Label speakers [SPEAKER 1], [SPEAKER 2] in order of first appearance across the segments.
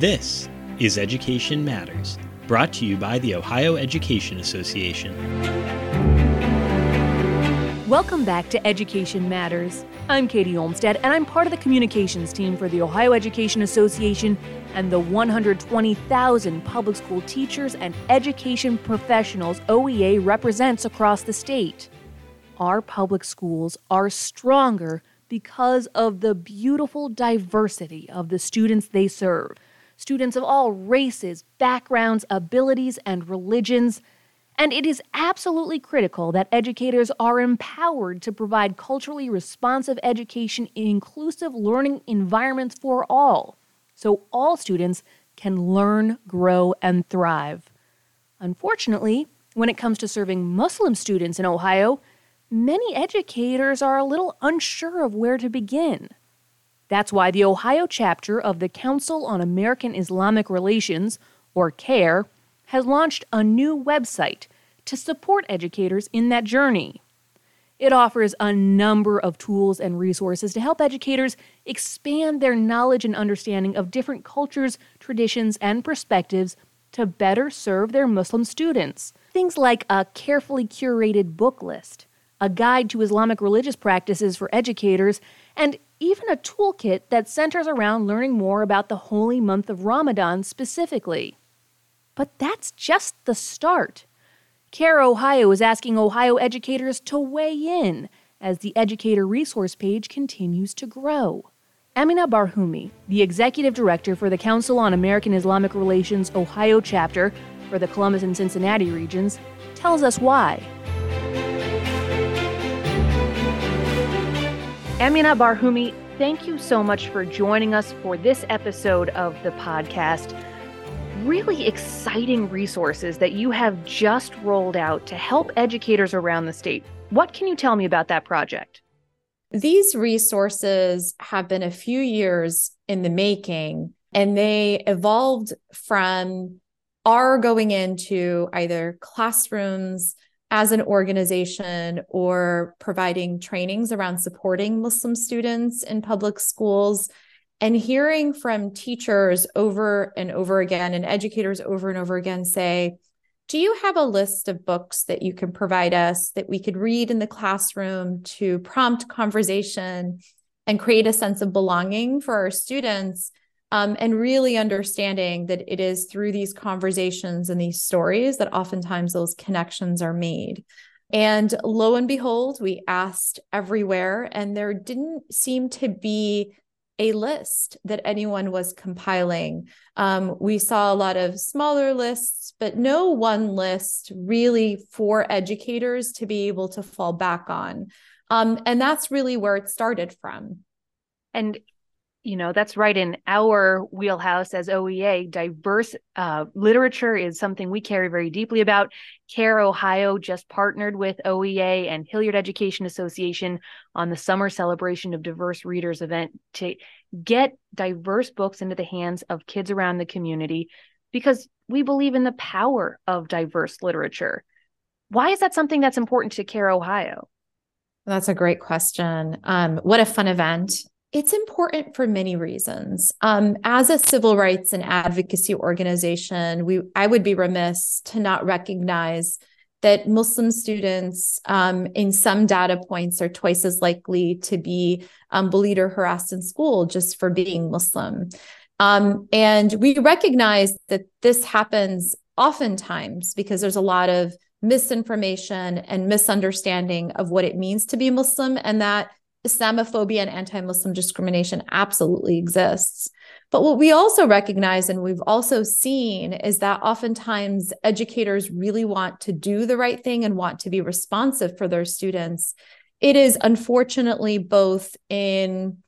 [SPEAKER 1] This is Education Matters, brought to you by the Ohio Education Association.
[SPEAKER 2] Welcome back to Education Matters. I'm Katie Olmstead, and I'm part of the communications team for the Ohio Education Association and the 120,000 public school teachers and education professionals OEA represents across the state. Our public schools are stronger because of the beautiful diversity of the students they serve. Students of all races, backgrounds, abilities, and religions. And it is absolutely critical that educators are empowered to provide culturally responsive education in inclusive learning environments for all, so all students can learn, grow, and thrive. Unfortunately, when it comes to serving Muslim students in Ohio, many educators are a little unsure of where to begin. That's why the Ohio chapter of the Council on American Islamic Relations, or CAIR, has launched a new website to support educators in that journey. It offers a number of tools and resources to help educators expand their knowledge and understanding of different cultures, traditions, and perspectives to better serve their Muslim students. Things like a carefully curated book list, a guide to Islamic religious practices for educators, and even a toolkit that centers around learning more about the holy month of Ramadan specifically. But that's just the start. CAIR Ohio is asking Ohio educators to weigh in as the educator resource page continues to grow. Amina Barhumi, the executive director for the Council on American Islamic Relations Ohio chapter for the Columbus and Cincinnati regions, tells us why. Amina Barhumi, thank you so much for joining us for this episode of the podcast. Really exciting resources that you have just rolled out to help educators around the state. What can you tell me about that project?
[SPEAKER 3] These resources have been a few years in the making, and they evolved from our going into either classrooms, as an organization or providing trainings around supporting Muslim students in public schools and hearing from teachers over and over again and educators over and over again say, do you have a list of books that you can provide us that we could read in the classroom to prompt conversation and create a sense of belonging for our students um, and really understanding that it is through these conversations and these stories that oftentimes those connections are made. And lo and behold, we asked everywhere, and there didn't seem to be a list that anyone was compiling. Um, we saw a lot of smaller lists, but no one list really for educators to be able to fall back on. Um, and that's really where it started from.
[SPEAKER 2] And you know that's right in our wheelhouse as oea diverse uh, literature is something we carry very deeply about CAIR ohio just partnered with oea and hilliard education association on the summer celebration of diverse readers event to get diverse books into the hands of kids around the community because we believe in the power of diverse literature why is that something that's important to CAIR ohio
[SPEAKER 3] that's a great question. Um, what a fun event. It's important for many reasons. Um, as a civil rights and advocacy organization, we I would be remiss to not recognize that Muslim students, um, in some data points, are twice as likely to be um, bullied or harassed in school just for being Muslim. Um, and we recognize that this happens oftentimes because there's a lot of misinformation and misunderstanding of what it means to be Muslim, and that Islamophobia and anti Muslim discrimination absolutely exists. But what we also recognize and we've also seen is that oftentimes educators really want to do the right thing and want to be responsive for their students. It is unfortunately both in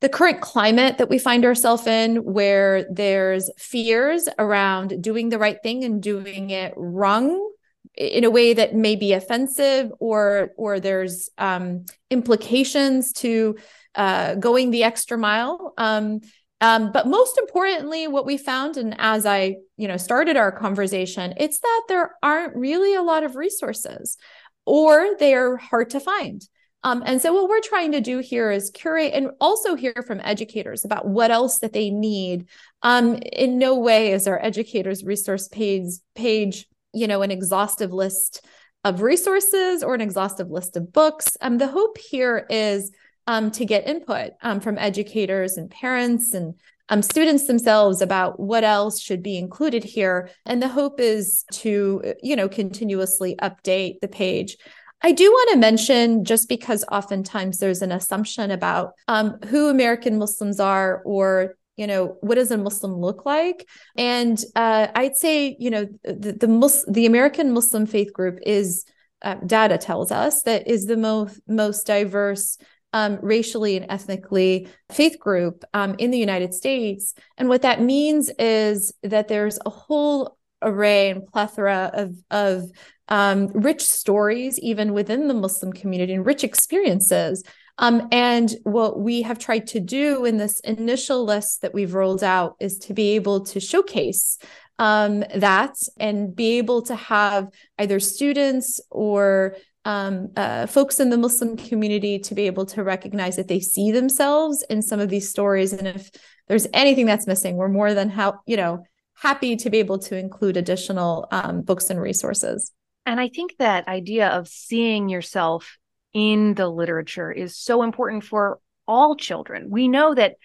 [SPEAKER 3] the current climate that we find ourselves in, where there's fears around doing the right thing and doing it wrong in a way that may be offensive or or there's um, implications to uh, going the extra mile um, um, but most importantly what we found and as i you know started our conversation it's that there aren't really a lot of resources or they're hard to find Um, and so what we're trying to do here is curate and also hear from educators about what else that they need. Um, in no way is our educators resource page page, you know, an exhaustive list of resources or an exhaustive list of books. Um, the hope here is um, to get input um, from educators and parents and um, students themselves about what else should be included here. And the hope is to, you know, continuously update the page. I do want to mention, just because oftentimes there's an assumption about um, who American Muslims are or you know what does a muslim look like and uh, i'd say you know the the, Mus- the american muslim faith group is uh, data tells us that is the most most diverse um, racially and ethnically faith group um, in the united states and what that means is that there's a whole array and plethora of of um, rich stories, even within the Muslim community, and rich experiences. Um, and what we have tried to do in this initial list that we've rolled out is to be able to showcase um, that and be able to have either students or um, uh, folks in the Muslim community to be able to recognize that they see themselves in some of these stories. And if there's anything that's missing, we're more than how you know happy to be able to include additional um, books and resources.
[SPEAKER 2] And I think that idea of seeing yourself in the literature is so important for all children. We know that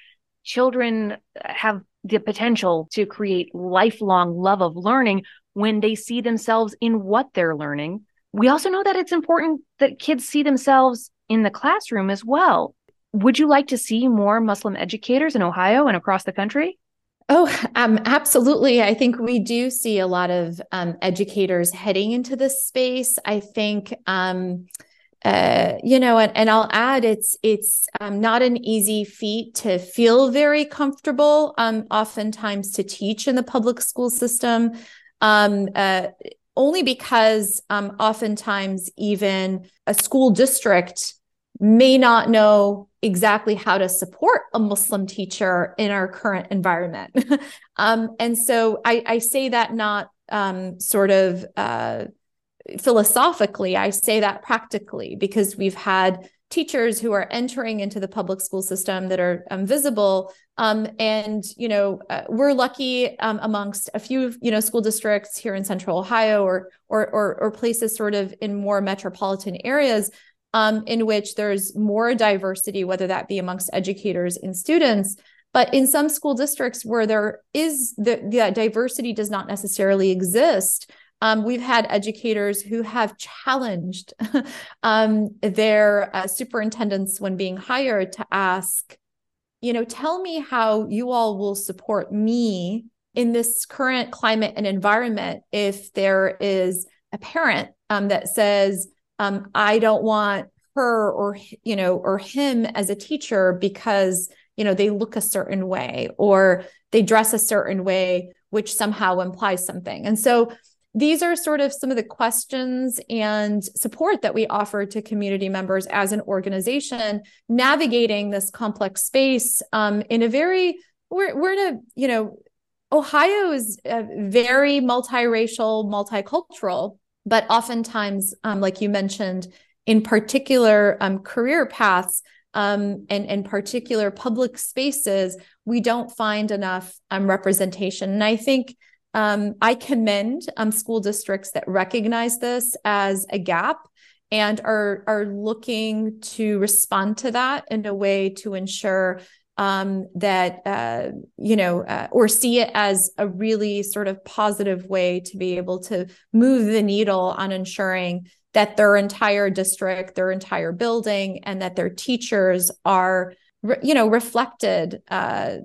[SPEAKER 2] children have the potential to create lifelong love of learning when they see themselves in what they're learning. We also know that it's important that kids see themselves in the classroom as well. Would you like to see more Muslim educators in Ohio and across the country?
[SPEAKER 3] Oh, um, absolutely. I think we do see a lot of um, educators heading into this space. I think, um, uh, you know, and, and I'll add, it's it's um, not an easy feat to feel very comfortable. Um, oftentimes, to teach in the public school system, um, uh, only because um, oftentimes even a school district may not know exactly how to support a Muslim teacher in our current environment. um, and so I, I, say that not um, sort of uh, philosophically, I say that practically because we've had teachers who are entering into the public school system that are um, visible um, and you know uh, we're lucky um, amongst a few you know school districts here in central ohio or, or or or places sort of in more metropolitan areas um, in which there's more diversity, whether that be amongst educators and students. But in some school districts where there is the, the diversity does not necessarily exist, um, we've had educators who have challenged um, their uh, superintendents when being hired to ask, you know, tell me how you all will support me in this current climate and environment if there is a parent um, that says, um, I don't want her or you know or him as a teacher because you know they look a certain way or they dress a certain way which somehow implies something. And so these are sort of some of the questions and support that we offer to community members as an organization navigating this complex space um, in a very we're, we're in a you know ohio is very multiracial multicultural but oftentimes, um, like you mentioned, in particular um, career paths um, and, and particular public spaces, we don't find enough um, representation. And I think um, I commend um, school districts that recognize this as a gap and are are looking to respond to that in a way to ensure um, that uh, you know uh, or see it as a really sort of positive way to be able to move the needle on ensuring that their entire district their entire building and that their teachers are you know reflected uh,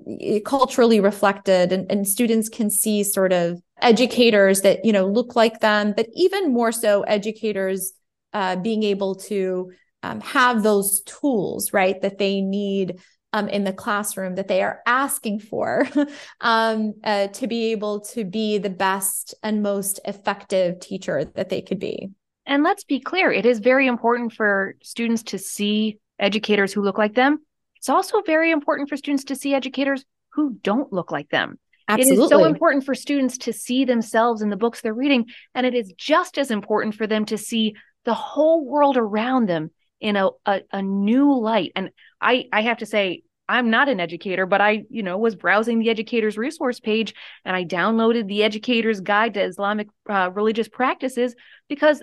[SPEAKER 3] culturally reflected and, and students can see sort of educators that you know look like them but even more so educators uh, being able to um, have those tools right that they need um, in the classroom that they are asking for um, uh, to be able to be the best and most effective teacher that they could be.
[SPEAKER 2] And let's be clear, it is very important for students to see educators who look like them. It's also very important for students to see educators who don't look like them.
[SPEAKER 3] Absolutely.
[SPEAKER 2] It is so important for students to see themselves in the books they're reading. And it is just as important for them to see the whole world around them in a, a, a new light. And I, I have to say, I'm not an educator, but I, you know, was browsing the educator's resource page and I downloaded the educator's guide to Islamic uh, religious practices because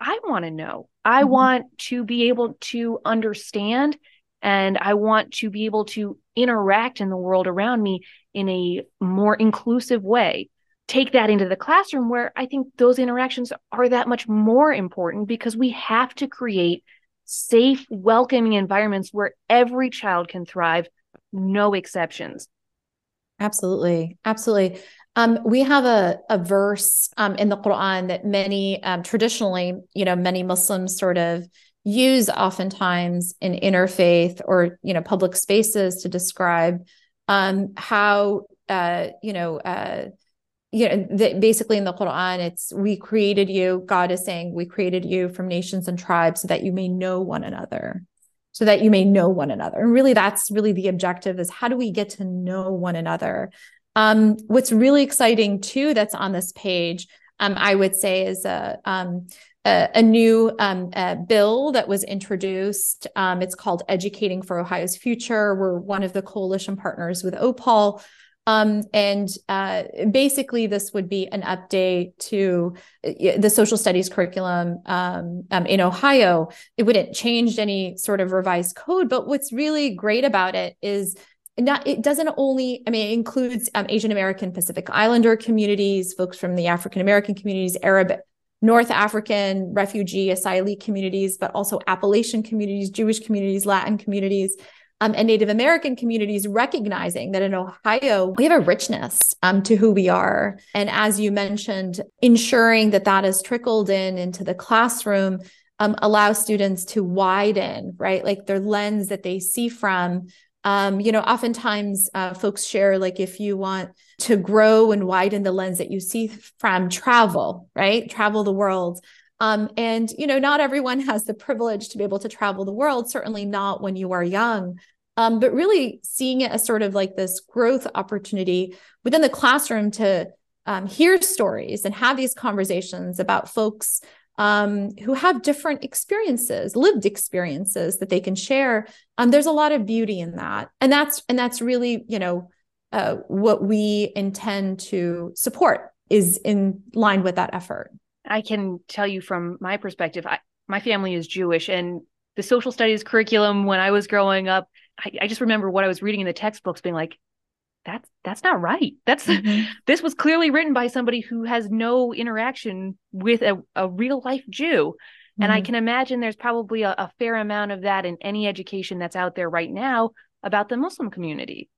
[SPEAKER 2] I want to know. I mm-hmm. want to be able to understand and I want to be able to interact in the world around me in a more inclusive way. Take that into the classroom where I think those interactions are that much more important because we have to create safe, welcoming environments where every child can thrive, no exceptions.
[SPEAKER 3] Absolutely. Absolutely. Um, we have a, a verse um, in the Quran that many um, traditionally, you know, many Muslims sort of use oftentimes in interfaith or you know public spaces to describe um, how uh, you know uh, you know basically in the Quran it's we created you God is saying we created you from nations and tribes so that you may know one another so that you may know one another. And really that's really the objective is how do we get to know one another? Um, what's really exciting too that's on this page, um, I would say, is a um, a, new um, bill that was introduced. Um, it's called Educating for Ohio's Future. We're one of the coalition partners with OPAWL. Um, and uh, basically, this would be an update to uh, the social studies curriculum um, um, in Ohio. It wouldn't change any sort of revised code, but what's really great about it is not it doesn't only i mean it includes um, asian american pacific islander communities folks from the african american communities arab north african refugee asylee communities but also appalachian communities jewish communities latin communities um, and native american communities recognizing that in ohio we have a richness um, to who we are. And as you mentioned ensuring that that is trickled in into the classroom um, allow students to widen right? Like their lens that they see from um, you know, oftentimes uh, folks share like if you want to grow and widen the lens that you see from travel, right? Travel the world. Um, and, you know, not everyone has the privilege to be able to travel the world, certainly not when you are young. Um, but really seeing it as sort of like this growth opportunity within the classroom to um, hear stories and have these conversations about folks um, who have different experiences, lived experiences that they can share. Um, there's a lot of beauty in that, and that's and that's really you know uh, what we intend to support is in line with that effort.
[SPEAKER 2] I can tell you from my perspective, I, my family is Jewish, and the social studies curriculum when I was growing up, I, I just remember what I was reading in the textbooks, being like, that's that's not right that's mm-hmm. this was clearly written by somebody who has no interaction with a, a real life jew mm-hmm. and i mm-hmm. can imagine there's probably a, a, fair amount of that in any education that's out there right now about the muslim community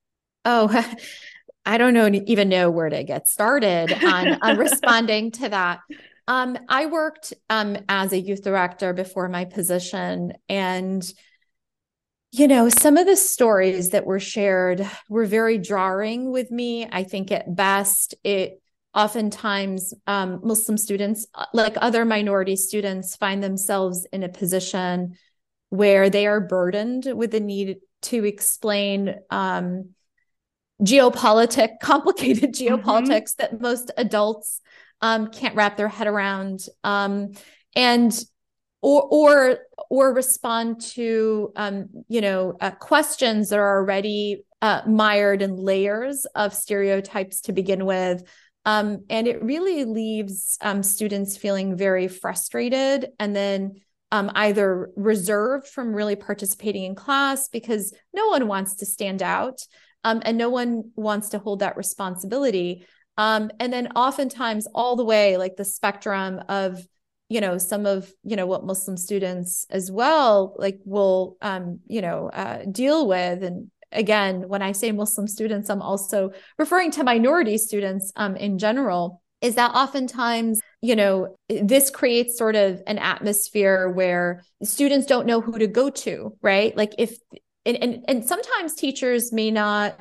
[SPEAKER 3] oh i don't know even know where to get started on, on responding to that um, i worked um, as a youth director before my position and you know, some of the stories that were shared were very jarring with me. I think at best, it oftentimes um, Muslim students, uh, like other minority students, find themselves in a position where they are burdened with the need to explain um, geopolitic, complicated mm-hmm. geopolitics mm-hmm. that most adults um, can't wrap their head around. Um, and or or or respond to um, you know uh, questions that are already uh, mired in layers of stereotypes to begin with. Um, and it really leaves um, students feeling very frustrated and then um, either reserved from really participating in class because no one wants to stand out um, and no one wants to hold that responsibility. Um, and then oftentimes all the way like the spectrum of you know some of you know what muslim students as well like will um you know uh, deal with. And again when i say muslim students i'm also referring to minority students um in general is that oftentimes you know this creates sort of an atmosphere where students don't know who to go to right? Like if and and, and sometimes teachers may not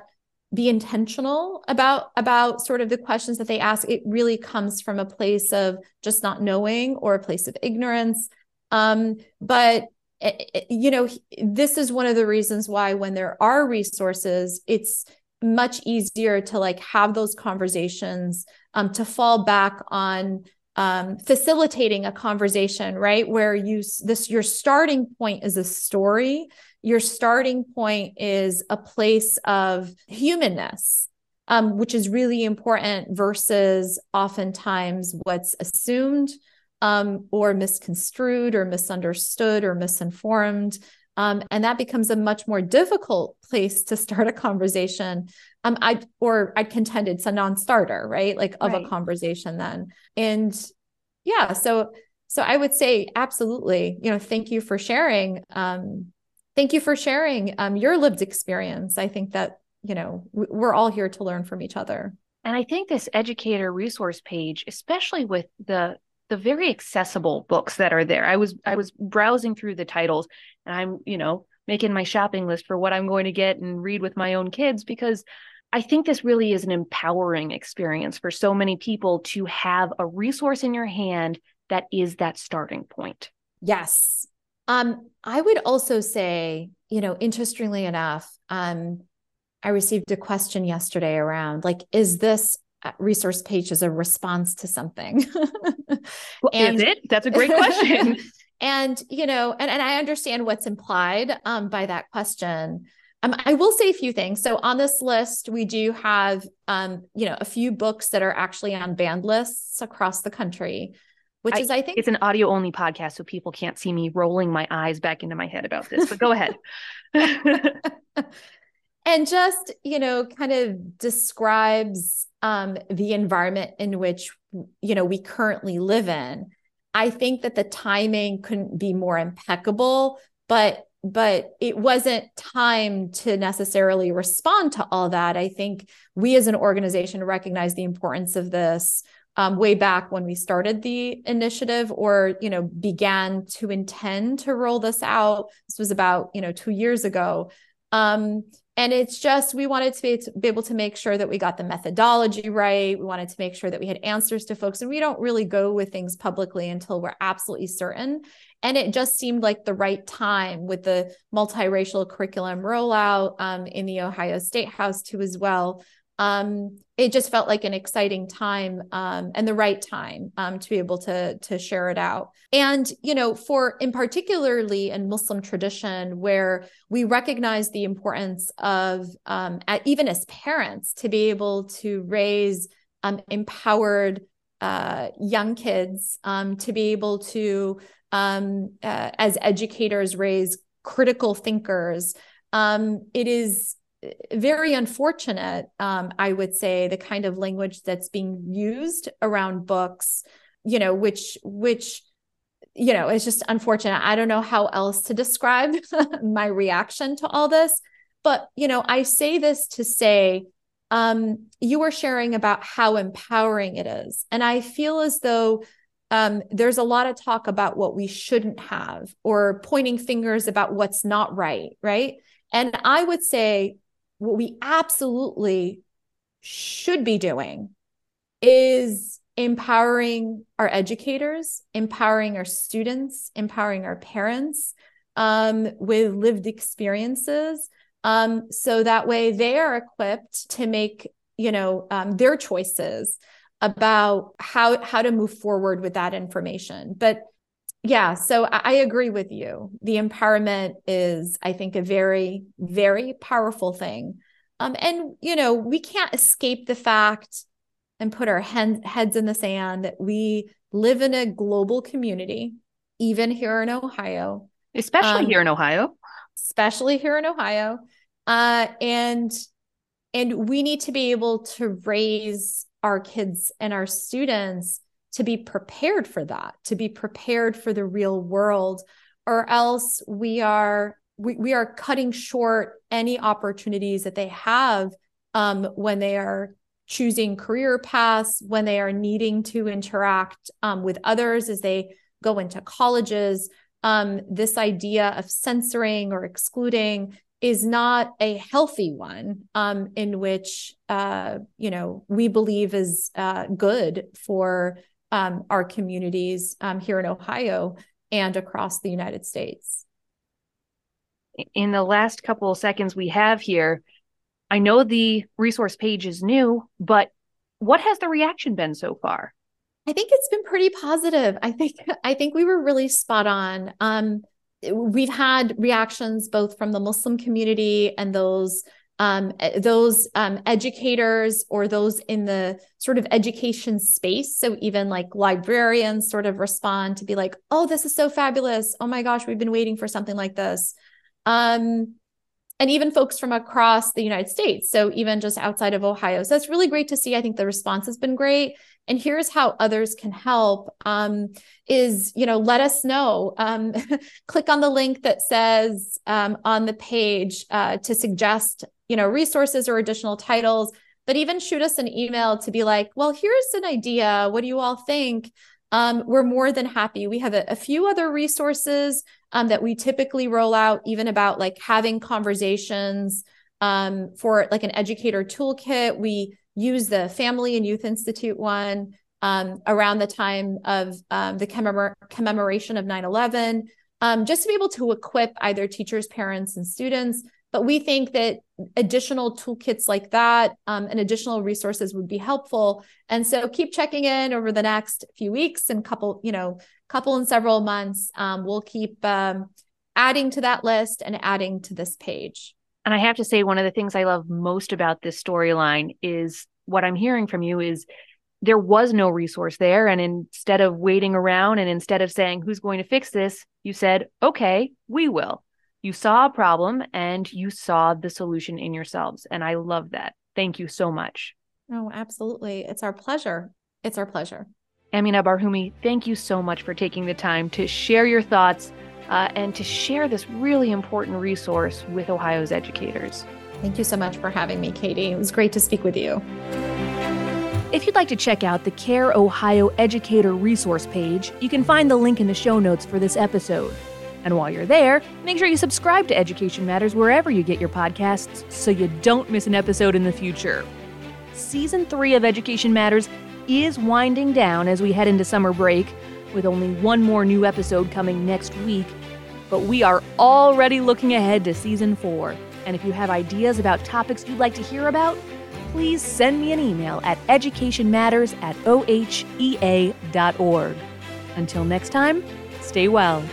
[SPEAKER 3] be intentional about about sort of the questions that they ask it really comes from a place of just not knowing or a place of ignorance um, but eh, eh, you know this is one of the reasons why when there are resources it's much easier to like have those conversations um, to fall back on um, facilitating a conversation, right? Where you this your starting point is a story. Your starting point is a place of humanness, um, which is really important versus oftentimes what's assumed um, or misconstrued or misunderstood or misinformed. Um, and that becomes a much more difficult place to start a conversation. Um, I or I contend it's a non-starter, right? Like of right. a conversation then. And yeah, so so I would say absolutely, you know, thank you for sharing. Um, thank you for sharing um, your lived experience. I think that, you know, we're all here to learn from each other.
[SPEAKER 2] And I think this educator resource page, especially with the the very accessible books that are there. I was I was browsing through the titles and I'm, you know, making my shopping list for what I'm going to get and read with my own kids because I think this really is an empowering experience for so many people to have a resource in your hand that is that starting point.
[SPEAKER 3] Yes. Um, I would also say, you know, interestingly enough, um, I received a question yesterday around like, is this resource page as a response to something.
[SPEAKER 2] well, and, is it? That's a great question.
[SPEAKER 3] and you know, and, and I understand what's implied um, by that question. Um, I will say a few things. So on this list, we do have um, you know, a few books that are actually on banned lists across the country. Which I, is, I think,
[SPEAKER 2] it's an audio only podcast, so people can't see me rolling my eyes back into my head about this. But go ahead.
[SPEAKER 3] and just you know kind of describes um, the environment in which you know we currently live in i think that the timing couldn't be more impeccable but but it wasn't time to necessarily respond to all that i think we as an organization recognize the importance of this um, way back when we started the initiative or you know began to intend to roll this out. This was about you know two years ago. Um, and it's just we wanted to be, to be, able to make sure that we got the methodology right. We wanted to make sure that we had answers to folks and we don't really go with things publicly until we're absolutely certain. And it just seemed like the right time with the multiracial curriculum rollout um, in the ohio state house too as well um, it just felt like an exciting time um, and the right time um, to be able to to share it out. And you know, for in particularly in Muslim tradition, where we recognize the importance of um, at, even as parents to be able to raise um, empowered uh, young kids, um, to be able to uh, as educators raise critical thinkers. it is very unfortunate, um, I would say, the kind of language that's being used around books, you know, which, which, you know, is just unfortunate. I don't know how else to describe my reaction to all this. But, you know, I say this to say, um, you were sharing about how empowering it is. And I feel as though um, there's a lot of talk about what we shouldn't have or pointing fingers about what's not right, right? And I would say what we absolutely should be doing is empowering our educators, empowering our students, empowering our parents um, with lived experiences. Um, so that way they are equipped to make, you know, um, their choices about how how to move forward with that information. But yeah, so I, agree with you. The empowerment is, I think, a very, very powerful thing. Um, and you know, we can't escape the fact and put our heads in the sand that we live in a global community, even here in Ohio,
[SPEAKER 2] especially um, here in Ohio,
[SPEAKER 3] especially here in Ohio, uh, and and we need to be able to raise our kids and our students to be prepared for that, to be prepared for the real world, or else we are we, we are cutting short any opportunities that they have um, when they are choosing career paths, when they are needing to interact um, with others as they go into colleges. Um, this idea of censoring or excluding is not a healthy one um, in which uh, you know we believe is uh, good for um, our communities um, here in Ohio and across the United States.
[SPEAKER 2] In the last couple of seconds we have here, I know the resource page is new, but what has the reaction been so far?
[SPEAKER 3] I think it's been pretty positive. I think I think we were really spot on. Um, we've had reactions both from the Muslim community and those um, those um, educators or those in the sort of education space. So even like librarians sort of respond to be like, "Oh, this is so fabulous! Oh my gosh, we've been waiting for something like this." Um, and even folks from across the United States. So even just outside of Ohio. So it's really great to see. I think the response has been great. And here's how others can help um, is, you know, let us know. Um, click on the link that says um, on the page uh, to suggest, you know, resources or additional titles, but even shoot us an email to be like, well, here's an idea. What do you all think? Um, we're more than happy. We have a, a few other resources um, that we typically roll out, even about like having conversations um, for like an educator toolkit. We use the Family and Youth Institute one um, around the time of um, the commemor- commemoration of 9 11, um, just to be able to equip either teachers, parents, and students. But we think that additional toolkits like that um, and additional resources would be helpful. And so keep checking in over the next few weeks and couple, you know, couple and several months. Um, we'll keep um, adding to that list and adding to this page.
[SPEAKER 2] And I have to say, one of the things I love most about this storyline is what I'm hearing from you is there was no resource there. And instead of waiting around and instead of saying, who's going to fix this, you said, okay, we will. You saw a problem and you saw the solution in yourselves. And I love that. Thank you so much.
[SPEAKER 3] Oh, absolutely. It's our pleasure. It's our pleasure.
[SPEAKER 2] Amina Barhumi, thank you so much for taking the time to share your thoughts uh, and to share this really important resource with Ohio's educators.
[SPEAKER 3] Thank you so much for having me, Katie. It was great to speak with you.
[SPEAKER 2] If you'd like to check out the CAIR Ohio Educator resource page, you can find the link in the show notes for this episode. And while you're there, make sure you subscribe to Education Matters wherever you get your podcasts so you don't miss an episode in the future. Season 3 of Education Matters is winding down as we head into summer break, with only one more new episode coming next week. But we are already looking ahead to season four. And if you have ideas about topics you'd like to hear about, please send me an email at educationmatters at ohea.org. Until next time, stay well.